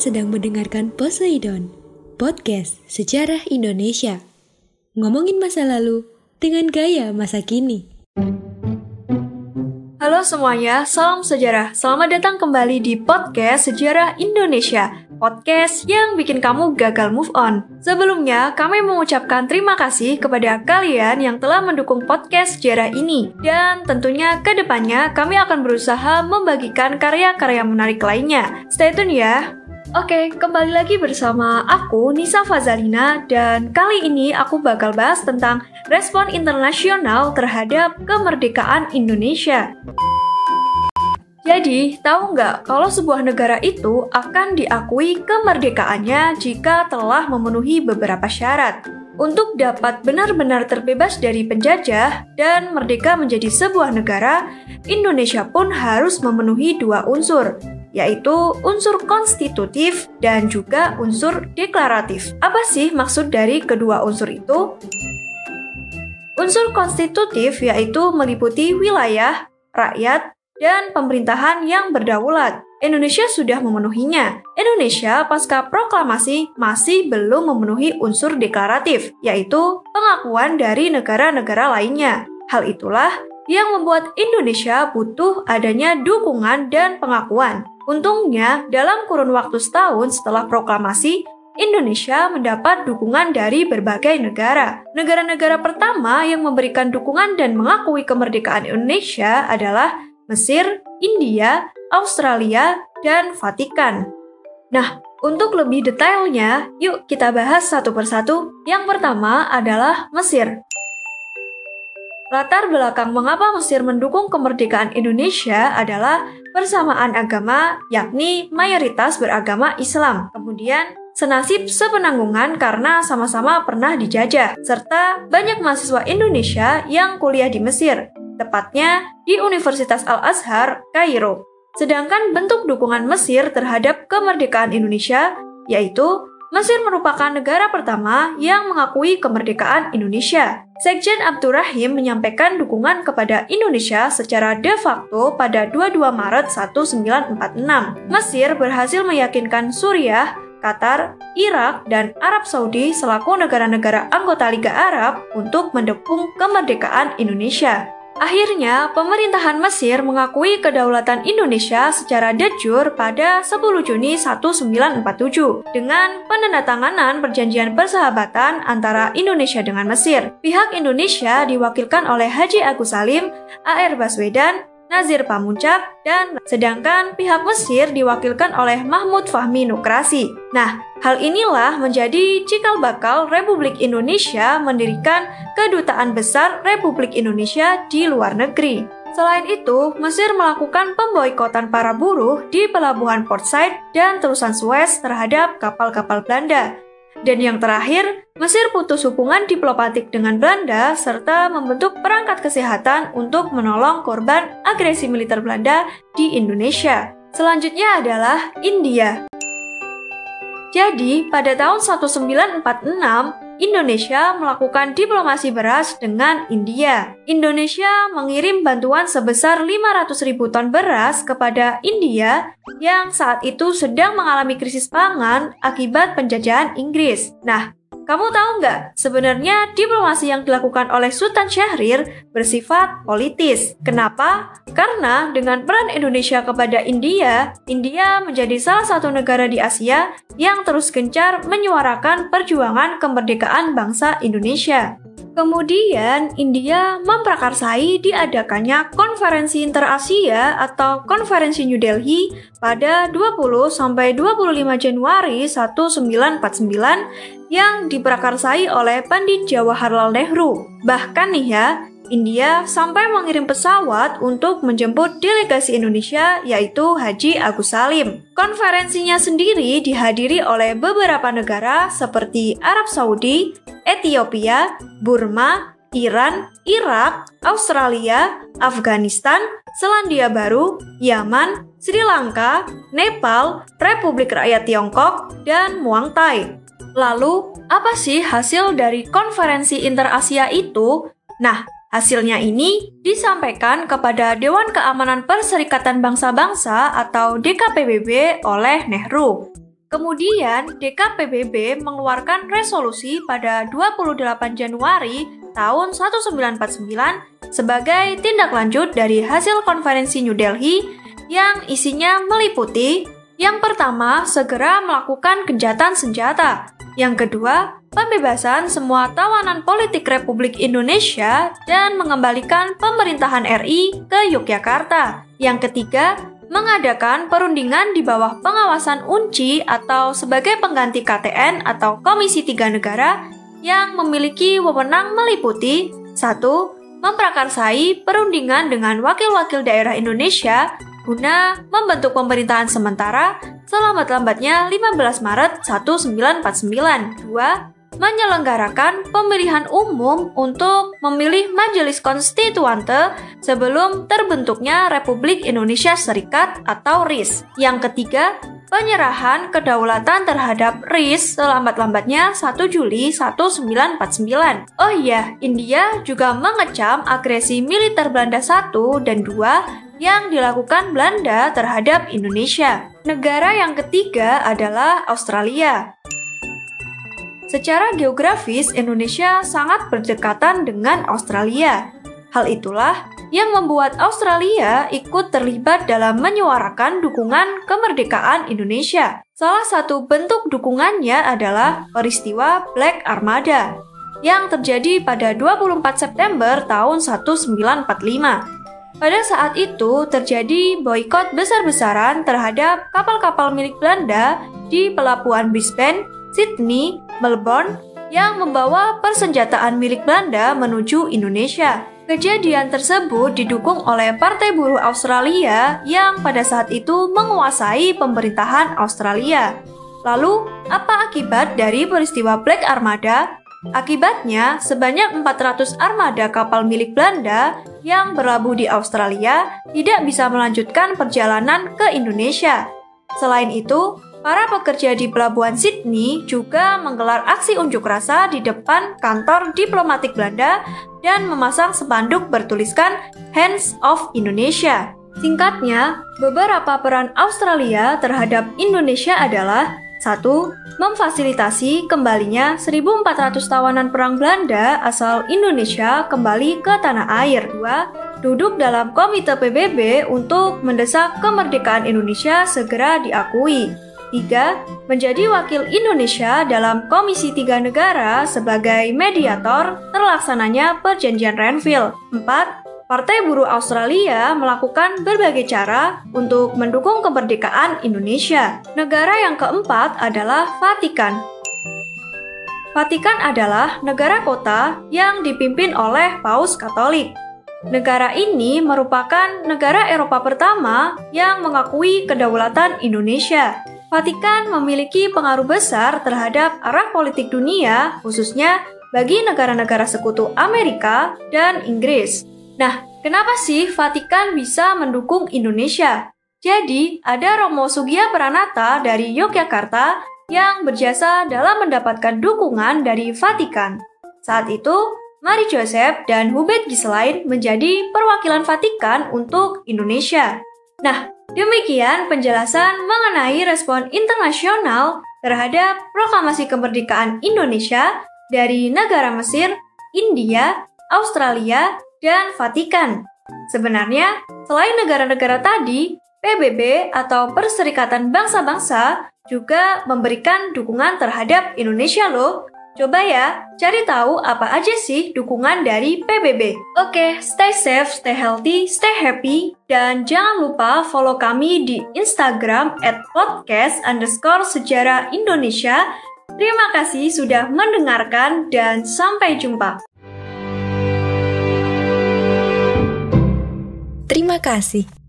Sedang mendengarkan Poseidon, podcast sejarah Indonesia. Ngomongin masa lalu dengan gaya masa kini. Halo semuanya, salam sejarah. Selamat datang kembali di podcast Sejarah Indonesia, podcast yang bikin kamu gagal move on. Sebelumnya, kami mengucapkan terima kasih kepada kalian yang telah mendukung podcast sejarah ini. Dan tentunya ke depannya kami akan berusaha membagikan karya-karya menarik lainnya. Stay tune ya! Oke, kembali lagi bersama aku Nisa Fazalina dan kali ini aku bakal bahas tentang respon internasional terhadap kemerdekaan Indonesia. Jadi, tahu nggak kalau sebuah negara itu akan diakui kemerdekaannya jika telah memenuhi beberapa syarat? Untuk dapat benar-benar terbebas dari penjajah dan merdeka menjadi sebuah negara, Indonesia pun harus memenuhi dua unsur, yaitu unsur konstitutif dan juga unsur deklaratif. Apa sih maksud dari kedua unsur itu? Unsur konstitutif yaitu meliputi wilayah, rakyat, dan pemerintahan yang berdaulat. Indonesia sudah memenuhinya. Indonesia pasca proklamasi masih belum memenuhi unsur deklaratif, yaitu pengakuan dari negara-negara lainnya. Hal itulah yang membuat Indonesia butuh adanya dukungan dan pengakuan. Untungnya, dalam kurun waktu setahun setelah proklamasi, Indonesia mendapat dukungan dari berbagai negara. Negara-negara pertama yang memberikan dukungan dan mengakui kemerdekaan Indonesia adalah Mesir, India, Australia, dan Vatikan. Nah, untuk lebih detailnya, yuk kita bahas satu persatu. Yang pertama adalah Mesir. Latar belakang mengapa Mesir mendukung kemerdekaan Indonesia adalah persamaan agama, yakni mayoritas beragama Islam. Kemudian, senasib sepenanggungan karena sama-sama pernah dijajah, serta banyak mahasiswa Indonesia yang kuliah di Mesir tepatnya di Universitas Al-Azhar, Kairo. Sedangkan bentuk dukungan Mesir terhadap kemerdekaan Indonesia yaitu Mesir merupakan negara pertama yang mengakui kemerdekaan Indonesia. Sekjen Abdurrahim menyampaikan dukungan kepada Indonesia secara de facto pada 22 Maret 1946. Mesir berhasil meyakinkan Suriah, Qatar, Irak, dan Arab Saudi selaku negara-negara anggota Liga Arab untuk mendukung kemerdekaan Indonesia. Akhirnya, pemerintahan Mesir mengakui kedaulatan Indonesia secara de jure pada 10 Juni 1947 dengan penandatanganan perjanjian persahabatan antara Indonesia dengan Mesir. Pihak Indonesia diwakilkan oleh Haji Agus Salim, AR Baswedan, Nazir Pamuncak, dan sedangkan pihak Mesir diwakilkan oleh Mahmud Fahmi Nukrasi. Nah, hal inilah menjadi cikal bakal Republik Indonesia mendirikan kedutaan besar Republik Indonesia di luar negeri. Selain itu, Mesir melakukan pemboikotan para buruh di pelabuhan Port Said dan terusan Suez terhadap kapal-kapal Belanda dan yang terakhir, Mesir putus hubungan diplomatik dengan Belanda serta membentuk perangkat kesehatan untuk menolong korban agresi militer Belanda di Indonesia. Selanjutnya adalah India. Jadi, pada tahun 1946, Indonesia melakukan diplomasi beras dengan India. Indonesia mengirim bantuan sebesar 500 ribu ton beras kepada India yang saat itu sedang mengalami krisis pangan akibat penjajahan Inggris. Nah, kamu tahu nggak, sebenarnya diplomasi yang dilakukan oleh Sultan Syahrir bersifat politis. Kenapa? Karena dengan peran Indonesia kepada India, India menjadi salah satu negara di Asia yang terus gencar menyuarakan perjuangan kemerdekaan bangsa Indonesia. Kemudian, India memprakarsai diadakannya Konferensi Interasia atau Konferensi New Delhi pada 20 sampai 25 Januari 1949 yang diprakarsai oleh Pandit Jawaharlal Nehru. Bahkan nih ya, India sampai mengirim pesawat untuk menjemput delegasi Indonesia yaitu Haji Agus Salim. Konferensinya sendiri dihadiri oleh beberapa negara seperti Arab Saudi, Ethiopia, Burma, Iran, Irak, Australia, Afghanistan, Selandia Baru, Yaman, Sri Lanka, Nepal, Republik Rakyat Tiongkok, dan Muang Thai. Lalu, apa sih hasil dari konferensi Interasia itu? Nah, Hasilnya ini disampaikan kepada Dewan Keamanan Perserikatan Bangsa-Bangsa atau DKPBB oleh Nehru. Kemudian, DKPBB mengeluarkan resolusi pada 28 Januari tahun 1949 sebagai tindak lanjut dari hasil konferensi New Delhi yang isinya meliputi yang pertama, segera melakukan kejahatan senjata. Yang kedua, pembebasan semua tawanan politik Republik Indonesia dan mengembalikan pemerintahan RI ke Yogyakarta. Yang ketiga, mengadakan perundingan di bawah pengawasan UNCI atau sebagai pengganti KTN atau Komisi Tiga Negara yang memiliki wewenang meliputi 1. Memprakarsai perundingan dengan wakil-wakil daerah Indonesia guna membentuk pemerintahan sementara selambat-lambatnya 15 Maret 1949. 2 menyelenggarakan pemilihan umum untuk memilih Majelis Konstituante sebelum terbentuknya Republik Indonesia Serikat atau RIS. Yang ketiga, penyerahan kedaulatan terhadap RIS selambat-lambatnya 1 Juli 1949. Oh iya, India juga mengecam agresi militer Belanda 1 dan 2 yang dilakukan Belanda terhadap Indonesia. Negara yang ketiga adalah Australia. Secara geografis, Indonesia sangat berdekatan dengan Australia. Hal itulah yang membuat Australia ikut terlibat dalam menyuarakan dukungan kemerdekaan Indonesia. Salah satu bentuk dukungannya adalah peristiwa Black Armada yang terjadi pada 24 September tahun 1945. Pada saat itu terjadi boykot besar-besaran terhadap kapal-kapal milik Belanda di pelabuhan Brisbane, Sydney, Melbourne yang membawa persenjataan milik Belanda menuju Indonesia. Kejadian tersebut didukung oleh Partai Buruh Australia yang pada saat itu menguasai pemerintahan Australia. Lalu, apa akibat dari peristiwa Black Armada? Akibatnya, sebanyak 400 armada kapal milik Belanda yang berlabuh di Australia tidak bisa melanjutkan perjalanan ke Indonesia. Selain itu, Para pekerja di pelabuhan Sydney juga menggelar aksi unjuk rasa di depan kantor diplomatik Belanda dan memasang spanduk bertuliskan Hands of Indonesia. Singkatnya, beberapa peran Australia terhadap Indonesia adalah 1. Memfasilitasi kembalinya 1.400 tawanan perang Belanda asal Indonesia kembali ke tanah air. 2. Duduk dalam komite PBB untuk mendesak kemerdekaan Indonesia segera diakui. 3. Menjadi wakil Indonesia dalam Komisi Tiga Negara sebagai mediator terlaksananya Perjanjian Renville. 4. Partai Buruh Australia melakukan berbagai cara untuk mendukung kemerdekaan Indonesia. Negara yang keempat adalah Vatikan. Vatikan adalah negara kota yang dipimpin oleh Paus Katolik. Negara ini merupakan negara Eropa pertama yang mengakui kedaulatan Indonesia. Vatikan memiliki pengaruh besar terhadap arah politik dunia, khususnya bagi negara-negara sekutu Amerika dan Inggris. Nah, kenapa sih Vatikan bisa mendukung Indonesia? Jadi, ada Romo Sugia Pranata dari Yogyakarta yang berjasa dalam mendapatkan dukungan dari Vatikan. Saat itu, Mari Joseph dan Hubert Giselain menjadi perwakilan Vatikan untuk Indonesia. Nah, Demikian penjelasan mengenai respon internasional terhadap proklamasi kemerdekaan Indonesia dari negara Mesir, India, Australia, dan Vatikan. Sebenarnya, selain negara-negara tadi, PBB atau Perserikatan Bangsa-Bangsa juga memberikan dukungan terhadap Indonesia loh Coba ya, cari tahu apa aja sih dukungan dari PBB. Oke, stay safe, stay healthy, stay happy, dan jangan lupa follow kami di Instagram at podcast underscore sejarah Indonesia. Terima kasih sudah mendengarkan dan sampai jumpa. Terima kasih.